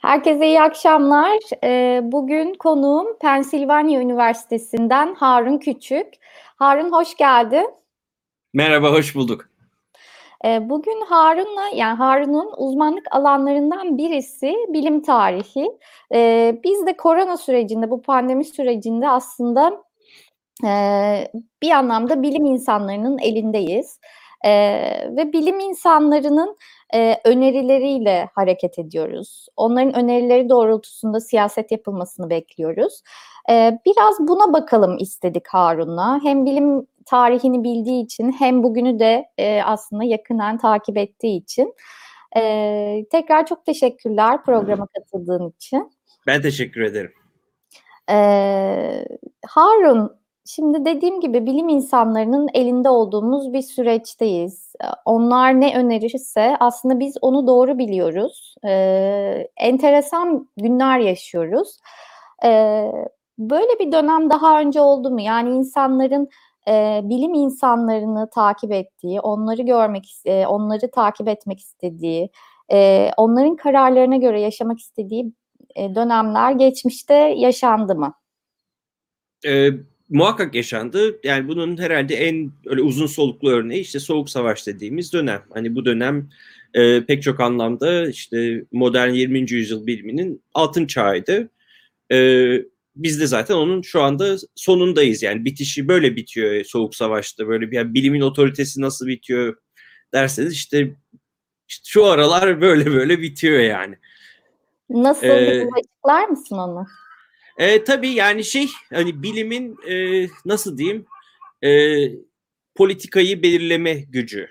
Herkese iyi akşamlar. Ee, bugün konuğum Pensilvanya Üniversitesi'nden Harun Küçük. Harun hoş geldin. Merhaba, hoş bulduk. Ee, bugün Harun'la, yani Harun'un uzmanlık alanlarından birisi bilim tarihi. Ee, biz de korona sürecinde, bu pandemi sürecinde aslında e, bir anlamda bilim insanlarının elindeyiz. Ve bilim insanlarının e, önerileriyle hareket ediyoruz. Onların önerileri doğrultusunda siyaset yapılmasını bekliyoruz. E, biraz buna bakalım istedik Harun'la. Hem bilim tarihini bildiği için hem bugünü de e, aslında yakından takip ettiği için. E, tekrar çok teşekkürler programa katıldığın için. Ben teşekkür ederim. E, Harun, Şimdi dediğim gibi bilim insanlarının elinde olduğumuz bir süreçteyiz. Onlar ne önerirse aslında biz onu doğru biliyoruz. Ee, enteresan günler yaşıyoruz. Ee, böyle bir dönem daha önce oldu mu? Yani insanların e, bilim insanlarını takip ettiği, onları görmek, e, onları takip etmek istediği, e, onların kararlarına göre yaşamak istediği e, dönemler geçmişte yaşandı mı? Ee, muhakkak yaşandı. Yani bunun herhalde en öyle uzun soluklu örneği işte Soğuk Savaş dediğimiz dönem. Hani bu dönem e, pek çok anlamda işte modern 20. yüzyıl biliminin altın çağıydı. E, biz de zaten onun şu anda sonundayız. Yani bitişi böyle bitiyor Soğuk Savaş'ta. Böyle bir yani bilimin otoritesi nasıl bitiyor derseniz işte, işte şu aralar böyle böyle bitiyor yani. Nasıl ee, açıklar mısın onu? E, tabii yani şey hani bilimin e, nasıl diyeyim e, politikayı belirleme gücü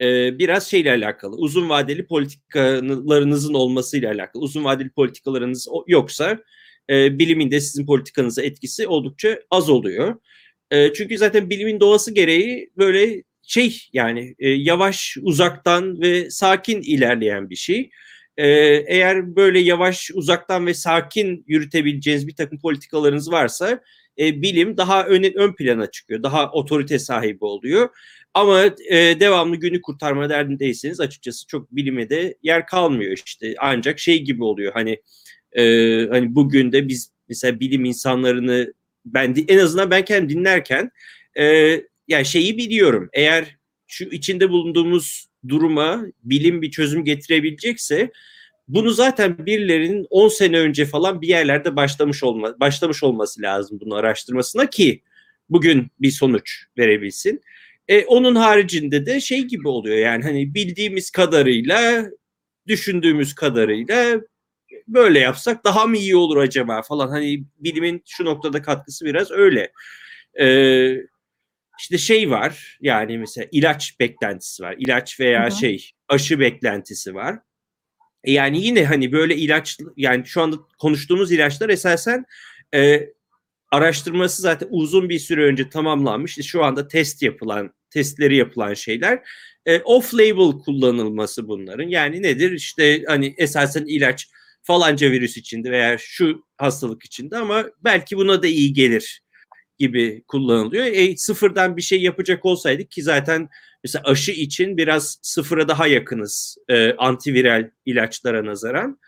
e, biraz şeyle alakalı. Uzun vadeli politikalarınızın olmasıyla alakalı. Uzun vadeli politikalarınız yoksa e, bilimin de sizin politikanıza etkisi oldukça az oluyor. E, çünkü zaten bilimin doğası gereği böyle şey yani e, yavaş uzaktan ve sakin ilerleyen bir şey. Ee, eğer böyle yavaş, uzaktan ve sakin yürütebileceğiniz bir takım politikalarınız varsa e, bilim daha ön, ön plana çıkıyor. Daha otorite sahibi oluyor. Ama e, devamlı günü kurtarma derdindeyseniz açıkçası çok bilime de yer kalmıyor işte. Ancak şey gibi oluyor hani e, hani bugün de biz mesela bilim insanlarını ben en azından ben kendim dinlerken e, yani şeyi biliyorum. Eğer şu içinde bulunduğumuz duruma bilim bir çözüm getirebilecekse bunu zaten birilerinin 10 sene önce falan bir yerlerde başlamış olma, başlamış olması lazım bunu araştırmasına ki bugün bir sonuç verebilsin. E, onun haricinde de şey gibi oluyor yani hani bildiğimiz kadarıyla düşündüğümüz kadarıyla böyle yapsak daha mı iyi olur acaba falan hani bilimin şu noktada katkısı biraz öyle. Ee, işte şey var yani mesela ilaç beklentisi var. ilaç veya Hı-hı. şey aşı beklentisi var. E yani yine hani böyle ilaç yani şu anda konuştuğumuz ilaçlar esasen e, araştırması zaten uzun bir süre önce tamamlanmış. Şu anda test yapılan, testleri yapılan şeyler. E, off-label kullanılması bunların. Yani nedir? İşte hani esasen ilaç falanca virüs içinde veya şu hastalık içinde ama belki buna da iyi gelir gibi kullanılıyor. E, sıfırdan bir şey yapacak olsaydık ki zaten mesela aşı için biraz sıfıra daha yakınız e, antiviral ilaçlara nazaran.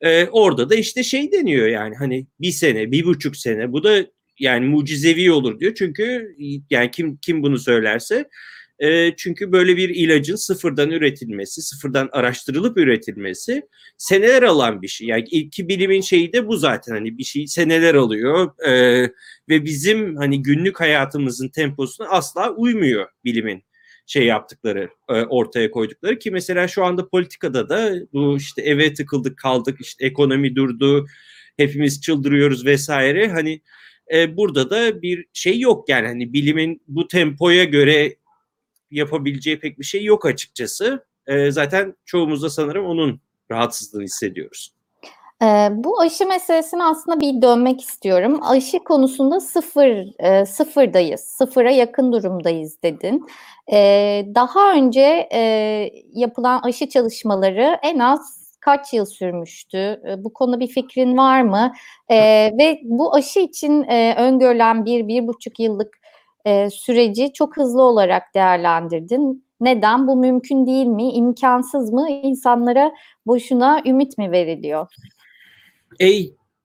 E, orada da işte şey deniyor yani hani bir sene, bir buçuk sene bu da yani mucizevi olur diyor. Çünkü yani kim kim bunu söylerse e, çünkü böyle bir ilacın sıfırdan üretilmesi, sıfırdan araştırılıp üretilmesi seneler alan bir şey. Yani ilk bilimin şeyi de bu zaten. Hani bir şey seneler alıyor e, ve bizim hani günlük hayatımızın temposuna asla uymuyor bilimin şey yaptıkları e, ortaya koydukları. Ki mesela şu anda politikada da bu işte eve tıkıldık kaldık işte ekonomi durdu hepimiz çıldırıyoruz vesaire. Hani e, burada da bir şey yok yani. Hani bilimin bu tempoya göre yapabileceği pek bir şey yok açıkçası. E, zaten çoğumuzda sanırım onun rahatsızlığını hissediyoruz. E, bu aşı meselesine aslında bir dönmek istiyorum. Aşı konusunda sıfır e, sıfırdayız, sıfıra yakın durumdayız dedin. E, daha önce e, yapılan aşı çalışmaları en az kaç yıl sürmüştü? E, bu konuda bir fikrin var mı? E, ve bu aşı için e, öngörülen bir, bir buçuk yıllık e, süreci çok hızlı olarak değerlendirdin. Neden? Bu mümkün değil mi? İmkansız mı? İnsanlara boşuna ümit mi veriliyor? E,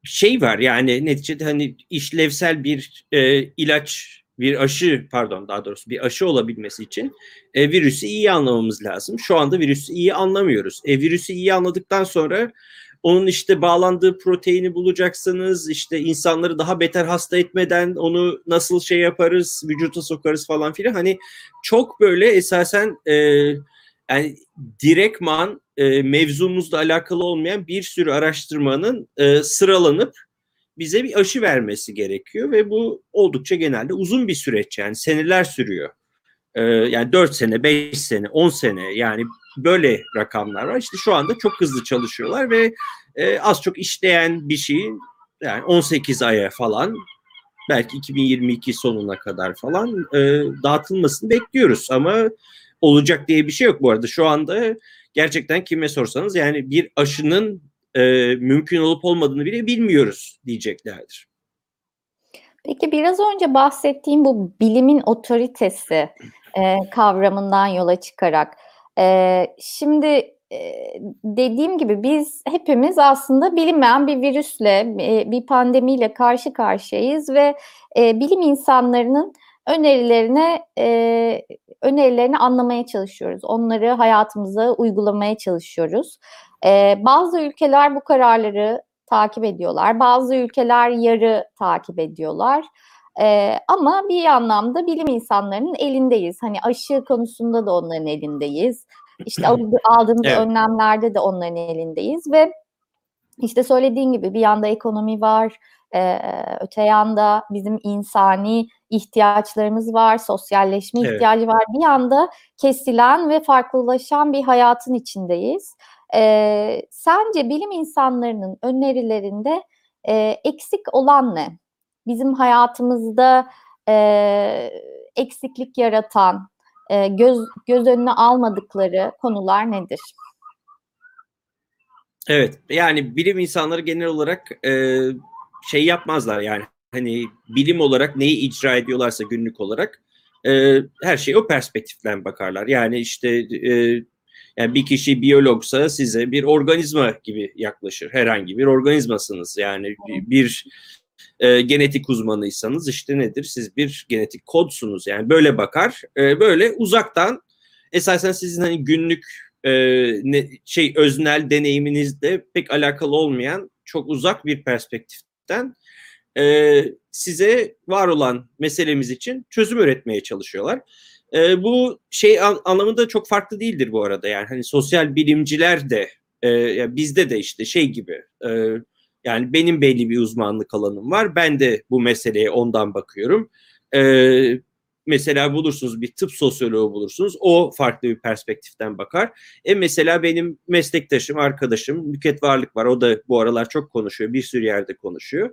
şey var yani neticede hani işlevsel bir e, ilaç bir aşı pardon daha doğrusu bir aşı olabilmesi için e, virüsü iyi anlamamız lazım. Şu anda virüsü iyi anlamıyoruz. E, virüsü iyi anladıktan sonra onun işte bağlandığı proteini bulacaksınız. İşte insanları daha beter hasta etmeden onu nasıl şey yaparız, vücuta sokarız falan filan. Hani çok böyle esasen e, yani direktman e, mevzumuzla alakalı olmayan bir sürü araştırmanın e, sıralanıp bize bir aşı vermesi gerekiyor ve bu oldukça genelde uzun bir süreç yani seneler sürüyor. E, yani 4 sene, 5 sene, 10 sene yani böyle rakamlar var. İşte şu anda çok hızlı çalışıyorlar ve e, az çok işleyen bir şeyin yani 18 aya falan belki 2022 sonuna kadar falan e, dağıtılmasını bekliyoruz ama olacak diye bir şey yok bu arada. Şu anda gerçekten kime sorsanız yani bir aşının e, mümkün olup olmadığını bile bilmiyoruz diyeceklerdir. Peki biraz önce bahsettiğim bu bilimin otoritesi e, kavramından yola çıkarak e, şimdi dediğim gibi biz hepimiz aslında bilinmeyen bir virüsle, bir pandemiyle karşı karşıyayız ve bilim insanlarının önerilerine önerilerini anlamaya çalışıyoruz. Onları hayatımıza uygulamaya çalışıyoruz. Bazı ülkeler bu kararları takip ediyorlar. Bazı ülkeler yarı takip ediyorlar. Ee, ama bir anlamda bilim insanlarının elindeyiz. Hani aşı konusunda da onların elindeyiz. İşte aldığımız evet. önlemlerde de onların elindeyiz ve işte söylediğin gibi bir yanda ekonomi var, ee, öte yanda bizim insani ihtiyaçlarımız var, sosyalleşme evet. ihtiyacı var. Bir yanda kesilen ve farklılaşan bir hayatın içindeyiz. Ee, sence bilim insanlarının önerilerinde e, eksik olan ne? Bizim hayatımızda e, eksiklik yaratan, e, göz göz önüne almadıkları konular nedir? Evet, yani bilim insanları genel olarak e, şey yapmazlar yani hani bilim olarak neyi icra ediyorlarsa günlük olarak e, her şey o perspektiften bakarlar. Yani işte e, yani bir kişi biyologsa size bir organizma gibi yaklaşır. Herhangi bir organizmasınız. Yani bir e, genetik uzmanıysanız işte nedir? Siz bir genetik kodsunuz. Yani böyle bakar. E, böyle uzaktan esasen sizin hani günlük e, ne, şey öznel deneyiminizde pek alakalı olmayan çok uzak bir perspektiften e, size var olan meselemiz için çözüm üretmeye çalışıyorlar. E, bu şey an, anlamında çok farklı değildir bu arada. Yani hani sosyal bilimciler de e, ya bizde de işte şey gibi e, yani benim belli bir uzmanlık alanım var. Ben de bu meseleye ondan bakıyorum. E, mesela bulursunuz bir tıp sosyoloğu bulursunuz. O farklı bir perspektiften bakar. E mesela benim meslektaşım, arkadaşım Nüket Varlık var. O da bu aralar çok konuşuyor. Bir sürü yerde konuşuyor.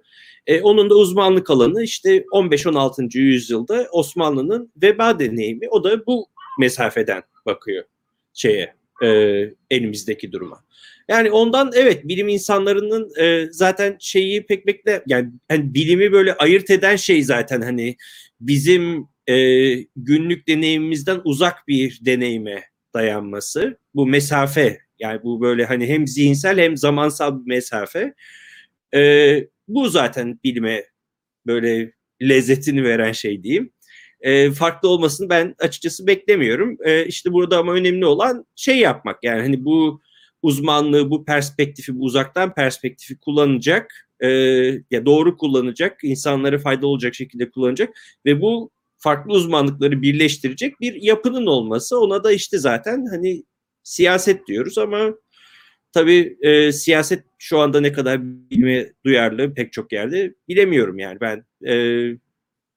E, onun da uzmanlık alanı işte 15-16. yüzyılda Osmanlı'nın veba deneyimi. O da bu mesafeden bakıyor şeye e, elimizdeki duruma. Yani ondan evet bilim insanlarının e, zaten şeyi pek bekle yani, yani bilimi böyle ayırt eden şey zaten hani bizim e, günlük deneyimimizden uzak bir deneyime dayanması. Bu mesafe yani bu böyle hani hem zihinsel hem zamansal bir mesafe. E, bu zaten bilime böyle lezzetini veren şey diyeyim. E, farklı olmasını ben açıkçası beklemiyorum. E, işte burada ama önemli olan şey yapmak yani hani bu uzmanlığı, bu perspektifi, bu uzaktan perspektifi kullanacak, e, ya doğru kullanacak, insanlara faydalı olacak şekilde kullanacak ve bu farklı uzmanlıkları birleştirecek bir yapının olması ona da işte zaten hani siyaset diyoruz ama tabii e, siyaset şu anda ne kadar bilme duyarlı pek çok yerde bilemiyorum yani ben e,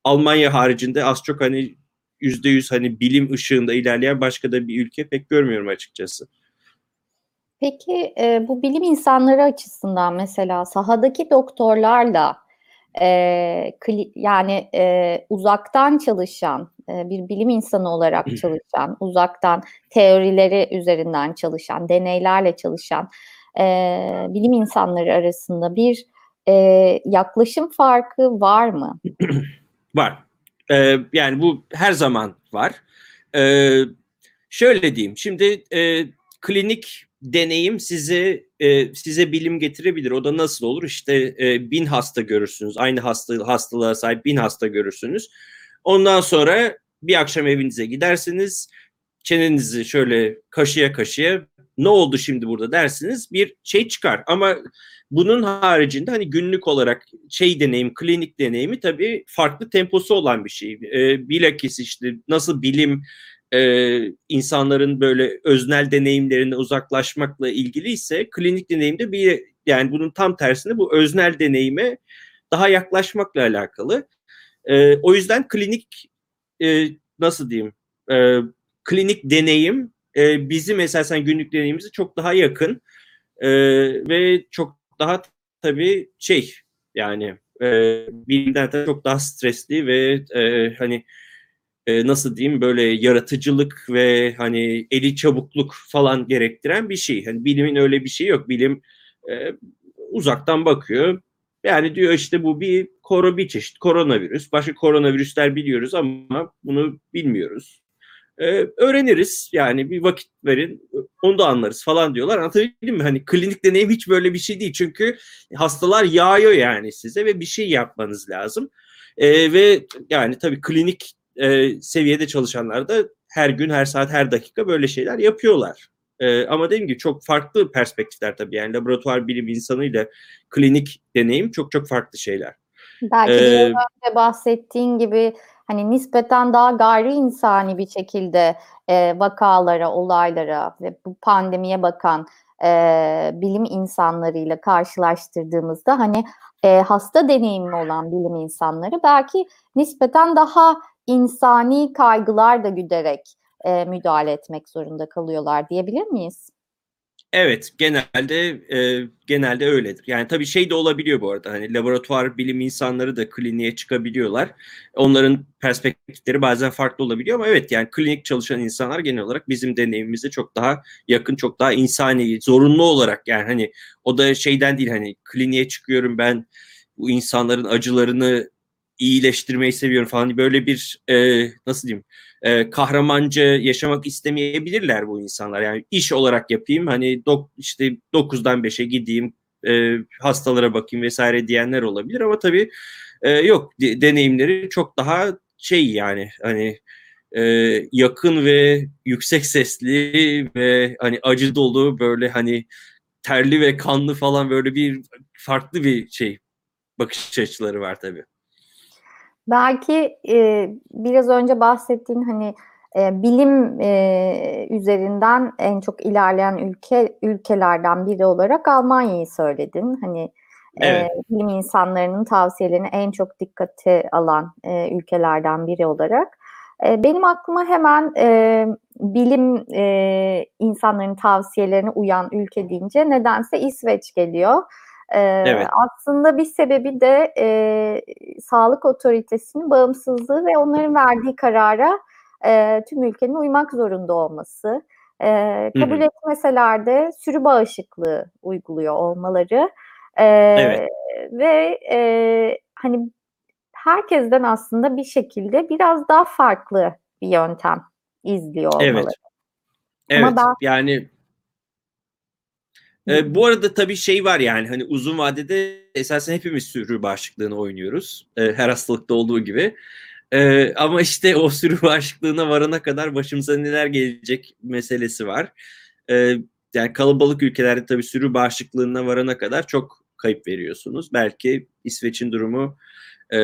Almanya haricinde az çok hani yüzde yüz hani bilim ışığında ilerleyen başka da bir ülke pek görmüyorum açıkçası. Peki e, bu bilim insanları açısından mesela sahadaki doktorlarla e, kli, yani e, uzaktan çalışan e, bir bilim insanı olarak çalışan, uzaktan teorileri üzerinden çalışan, deneylerle çalışan e, bilim insanları arasında bir e, yaklaşım farkı var mı? Var. Ee, yani bu her zaman var. Ee, şöyle diyeyim. Şimdi e, klinik deneyim size e, size bilim getirebilir. O da nasıl olur? İşte e, bin hasta görürsünüz. Aynı hasta hastalığa sahip bin hasta görürsünüz. Ondan sonra bir akşam evinize gidersiniz. Çenenizi şöyle kaşıya kaşıya ne oldu şimdi burada dersiniz bir şey çıkar. Ama bunun haricinde hani günlük olarak şey deneyim, klinik deneyimi tabii farklı temposu olan bir şey. E, bilakis işte nasıl bilim e, insanların böyle öznel deneyimlerine uzaklaşmakla ilgili ise klinik deneyimde bir yani bunun tam tersinde bu öznel deneyime daha yaklaşmakla alakalı. E, o yüzden klinik e, nasıl diyeyim e, klinik deneyim e, bizim esasen günlük deneyimimize çok daha yakın e, ve çok daha tabii şey yani e, bilimden de çok daha stresli ve e, hani e, nasıl diyeyim böyle yaratıcılık ve hani eli çabukluk falan gerektiren bir şey. Hani bilimin öyle bir şey yok. Bilim e, uzaktan bakıyor. Yani diyor işte bu bir koro bir çeşit koronavirüs. Başka koronavirüsler biliyoruz ama bunu bilmiyoruz. Ee, öğreniriz yani bir vakit verin onu da anlarız falan diyorlar. Anlatabildim mi? Hani klinik deneyim hiç böyle bir şey değil. Çünkü hastalar yağıyor yani size ve bir şey yapmanız lazım. Ee, ve yani tabii klinik e, seviyede çalışanlar da her gün, her saat, her dakika böyle şeyler yapıyorlar. E, ama dediğim gibi çok farklı perspektifler tabii. Yani laboratuvar bilim insanıyla klinik deneyim çok çok farklı şeyler. Belki ee, önce bahsettiğin gibi hani nispeten daha gayri insani bir şekilde e, vakalara, olaylara ve bu pandemiye bakan e, bilim insanlarıyla karşılaştırdığımızda hani e, hasta deneyimli olan bilim insanları belki nispeten daha insani kaygılar da güderek e, müdahale etmek zorunda kalıyorlar diyebilir miyiz? Evet, genelde e, genelde öyledir. Yani tabii şey de olabiliyor bu arada. Hani laboratuvar bilim insanları da kliniğe çıkabiliyorlar. Onların perspektifleri bazen farklı olabiliyor ama evet yani klinik çalışan insanlar genel olarak bizim deneyimimize çok daha yakın, çok daha insani, zorunlu olarak yani hani o da şeyden değil hani kliniğe çıkıyorum ben bu insanların acılarını iyileştirmeyi seviyorum falan böyle bir e, nasıl diyeyim e, kahramanca yaşamak istemeyebilirler bu insanlar. Yani iş olarak yapayım hani dok, işte 9'dan 5'e gideyim e, hastalara bakayım vesaire diyenler olabilir ama tabii e, yok de, deneyimleri çok daha şey yani hani e, yakın ve yüksek sesli ve hani acı dolu böyle hani terli ve kanlı falan böyle bir farklı bir şey bakış açıları var tabii. Belki e, biraz önce bahsettiğin hani e, bilim e, üzerinden en çok ilerleyen ülke ülkelerden biri olarak Almanya'yı söyledin. Hani evet. e, bilim insanlarının tavsiyelerini en çok dikkate alan e, ülkelerden biri olarak. E, benim aklıma hemen e, bilim e, insanların tavsiyelerine uyan ülke deyince nedense İsveç geliyor. Ee, evet. Aslında bir sebebi de e, sağlık otoritesinin bağımsızlığı ve onların verdiği karara e, tüm ülkenin uymak zorunda olması. E, kabul Hı-hı. etmeseler de sürü bağışıklığı uyguluyor olmaları. E, evet. Ve e, hani herkesten aslında bir şekilde biraz daha farklı bir yöntem izliyor olmaları. Evet. Evet. Ama ben, yani e, bu arada tabii şey var yani hani uzun vadede esasen hepimiz sürü bağışıklığını oynuyoruz. E, her hastalıkta olduğu gibi. E, ama işte o sürü bağışıklığına varana kadar başımıza neler gelecek meselesi var. E, yani kalabalık ülkelerde tabii sürü bağışıklığına varana kadar çok kayıp veriyorsunuz. Belki İsveç'in durumu e,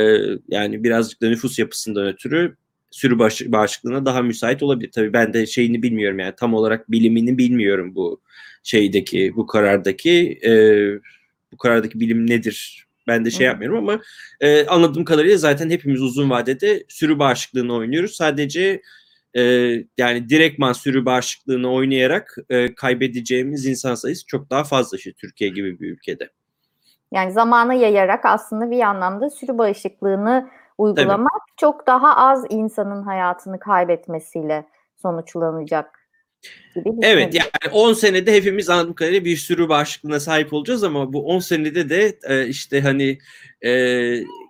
yani birazcık da nüfus yapısından ötürü sürü bağışıklığına daha müsait olabilir. Tabii ben de şeyini bilmiyorum yani tam olarak bilimini bilmiyorum bu şeydeki bu karardaki e, bu karardaki bilim nedir ben de şey yapmıyorum ama e, anladığım kadarıyla zaten hepimiz uzun vadede sürü bağışıklığını oynuyoruz. Sadece e, yani direktman sürü bağışıklığını oynayarak e, kaybedeceğimiz insan sayısı çok daha fazla işte Türkiye gibi bir ülkede. Yani zamana yayarak aslında bir anlamda sürü bağışıklığını uygulamak Tabii. çok daha az insanın hayatını kaybetmesiyle sonuçlanacak gibi Evet yani 10 senede hepimiz anladığım kadarıyla bir sürü bağışıklığına sahip olacağız ama bu 10 senede de e, işte hani e,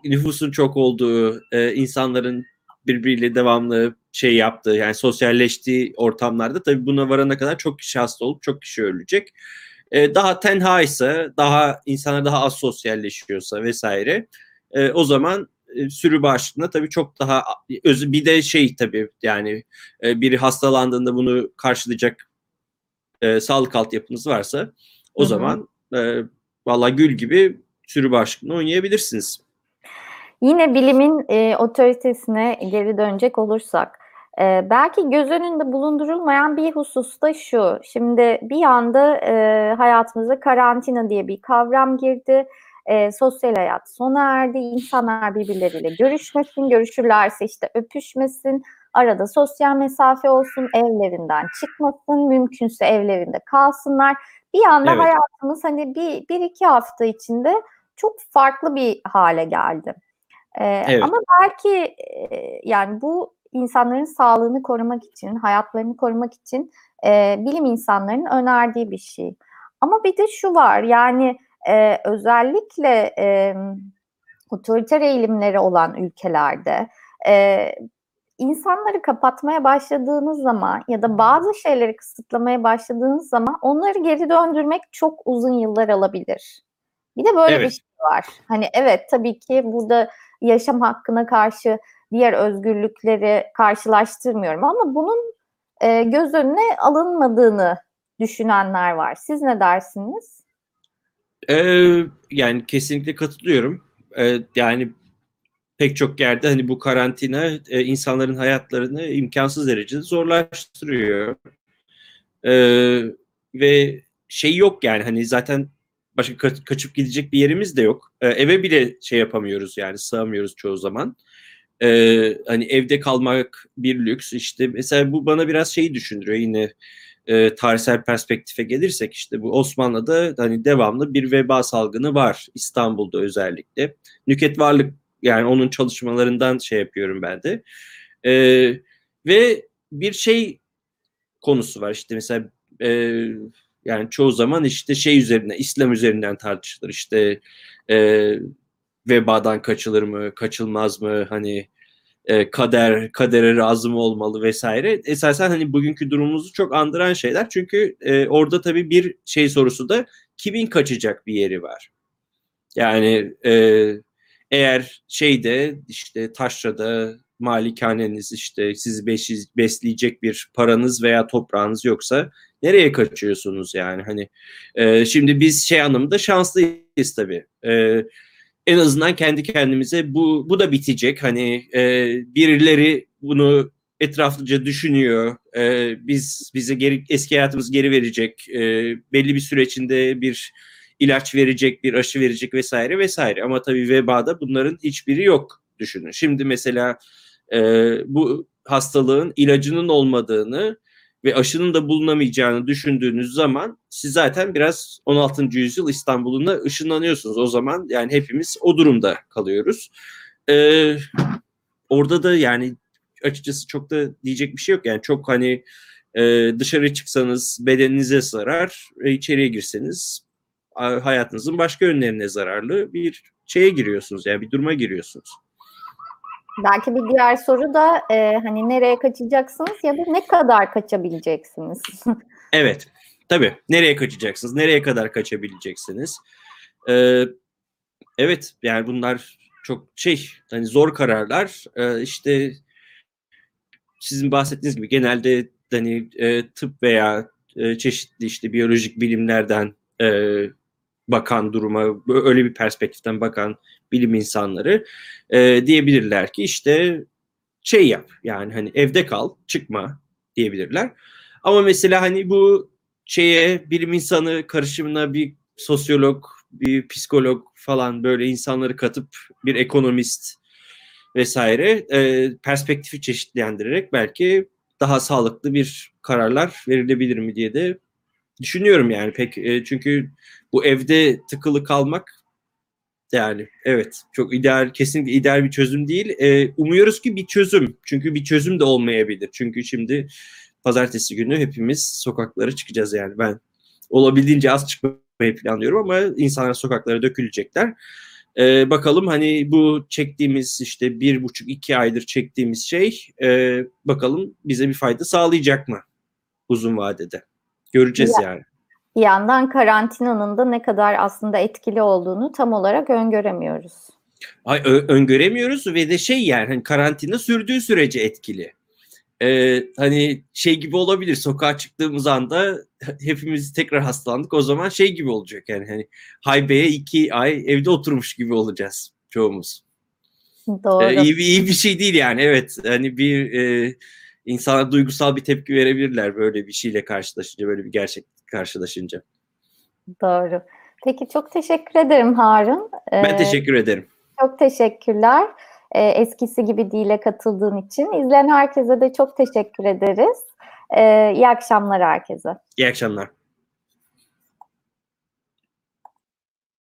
nüfusun çok olduğu, e, insanların birbiriyle devamlı şey yaptığı yani sosyalleştiği ortamlarda tabii buna varana kadar çok kişi hasta olup çok kişi ölecek. E, daha tenha ise, daha insanlar daha az sosyalleşiyorsa vesaire e, o zaman sürü bağışıklığında tabii çok daha öz, bir de şey tabii yani e, biri hastalandığında bunu karşılayacak e, sağlık altyapınız varsa o Hı-hı. zaman e, valla gül gibi sürü bağışıklığını oynayabilirsiniz. Yine bilimin e, otoritesine geri dönecek olursak, e, belki göz önünde bulundurulmayan bir husus da şu. Şimdi bir anda e, hayatımıza karantina diye bir kavram girdi. E, sosyal hayat sona erdi. İnsanlar birbirleriyle görüşmesin, görüşürlerse işte öpüşmesin. Arada sosyal mesafe olsun, evlerinden çıkmasın, mümkünse evlerinde kalsınlar. Bir anda evet. hayatımız hani bir, bir iki hafta içinde çok farklı bir hale geldi. Ee, evet. Ama belki e, yani bu insanların sağlığını korumak için, hayatlarını korumak için e, bilim insanlarının önerdiği bir şey. Ama bir de şu var yani e, özellikle e, otoriter eğilimleri olan ülkelerde e, insanları kapatmaya başladığınız zaman ya da bazı şeyleri kısıtlamaya başladığınız zaman onları geri döndürmek çok uzun yıllar alabilir. Bir de böyle evet. bir şey var. Hani evet tabii ki burada yaşam hakkına karşı diğer özgürlükleri karşılaştırmıyorum ama bunun e, göz önüne alınmadığını düşünenler var. Siz ne dersiniz? Ee, yani kesinlikle katılıyorum. Ee, yani pek çok yerde hani bu karantina e, insanların hayatlarını imkansız derecede zorlaştırıyor. Ee, ve şey yok yani hani zaten başka ka- kaçıp gidecek bir yerimiz de yok. Ee, eve bile şey yapamıyoruz yani sığamıyoruz çoğu zaman. Ee, hani evde kalmak bir lüks. İşte mesela bu bana biraz şeyi düşündürüyor yine e, tarihsel perspektife gelirsek işte bu Osmanlı'da hani devamlı bir veba salgını var İstanbul'da özellikle. Nüket Varlık yani onun çalışmalarından şey yapıyorum ben de. Ee, ve bir şey konusu var işte mesela e, yani çoğu zaman işte şey üzerinden İslam üzerinden tartışılır işte e, vebadan kaçılır mı kaçılmaz mı hani e, kader kadere razı mı olmalı vesaire. Esasen hani bugünkü durumumuzu çok andıran şeyler. Çünkü e, orada tabii bir şey sorusu da kimin kaçacak bir yeri var? Yani e, eğer şeyde işte taşrada malikaneniz işte sizi besleyecek bir paranız veya toprağınız yoksa nereye kaçıyorsunuz yani? Hani e, şimdi biz şey anlamında şanslıyız tabii. E, en azından kendi kendimize bu bu da bitecek hani e, birileri bunu etraflıca düşünüyor. E, biz bize geri eski hayatımız geri verecek. E, belli bir süreçinde bir ilaç verecek, bir aşı verecek vesaire vesaire. Ama tabii vebada bunların hiçbiri yok düşünün. Şimdi mesela e, bu hastalığın ilacının olmadığını ve aşının da bulunamayacağını düşündüğünüz zaman siz zaten biraz 16. yüzyıl İstanbul'una ışınlanıyorsunuz. O zaman yani hepimiz o durumda kalıyoruz. Ee, orada da yani açıkçası çok da diyecek bir şey yok. Yani çok hani e, dışarı çıksanız bedeninize zarar, e, içeriye girseniz hayatınızın başka yönlerine zararlı bir şeye giriyorsunuz. Yani bir duruma giriyorsunuz. Belki bir diğer soru da e, hani nereye kaçacaksınız ya da ne kadar kaçabileceksiniz? evet, tabii. Nereye kaçacaksınız? Nereye kadar kaçabileceksiniz? Ee, evet, yani bunlar çok şey, hani zor kararlar. Ee, işte sizin bahsettiğiniz gibi genelde hani e, tıp veya e, çeşitli işte biyolojik bilimlerden e, bakan duruma, öyle bir perspektiften bakan bilim insanları e, diyebilirler ki işte şey yap yani hani evde kal çıkma diyebilirler. Ama mesela hani bu şeye bilim insanı karışımına bir sosyolog, bir psikolog falan böyle insanları katıp bir ekonomist vesaire e, perspektifi çeşitlendirerek belki daha sağlıklı bir kararlar verilebilir mi diye de düşünüyorum yani pek e, çünkü bu evde tıkılı kalmak yani evet çok ideal kesinlikle ideal bir çözüm değil. E, umuyoruz ki bir çözüm çünkü bir çözüm de olmayabilir. Çünkü şimdi pazartesi günü hepimiz sokaklara çıkacağız yani ben olabildiğince az çıkmayı planlıyorum ama insanlar sokaklara dökülecekler. E, bakalım hani bu çektiğimiz işte bir buçuk iki aydır çektiğimiz şey e, bakalım bize bir fayda sağlayacak mı uzun vadede? Göreceğiz Ya. yani. Bir yandan karantinanın da ne kadar aslında etkili olduğunu tam olarak öngöremiyoruz. Ay, ö- öngöremiyoruz ve de şey yani hani karantina sürdüğü sürece etkili. Ee, hani şey gibi olabilir sokağa çıktığımız anda hepimiz tekrar hastalandık o zaman şey gibi olacak yani hani haybeye iki ay evde oturmuş gibi olacağız çoğumuz. Doğru. Ee, iyi, iyi bir şey değil yani evet hani bir e, insana duygusal bir tepki verebilirler böyle bir şeyle karşılaşınca böyle bir gerçek karşılaşınca. Doğru. Peki çok teşekkür ederim Harun. Ben Ee, teşekkür ederim. Çok teşekkürler. Ee, eskisi gibi değil'e katıldığın için. İzleyen herkese de çok teşekkür ederiz. Ee, iyi akşamlar herkese. İyi akşamlar.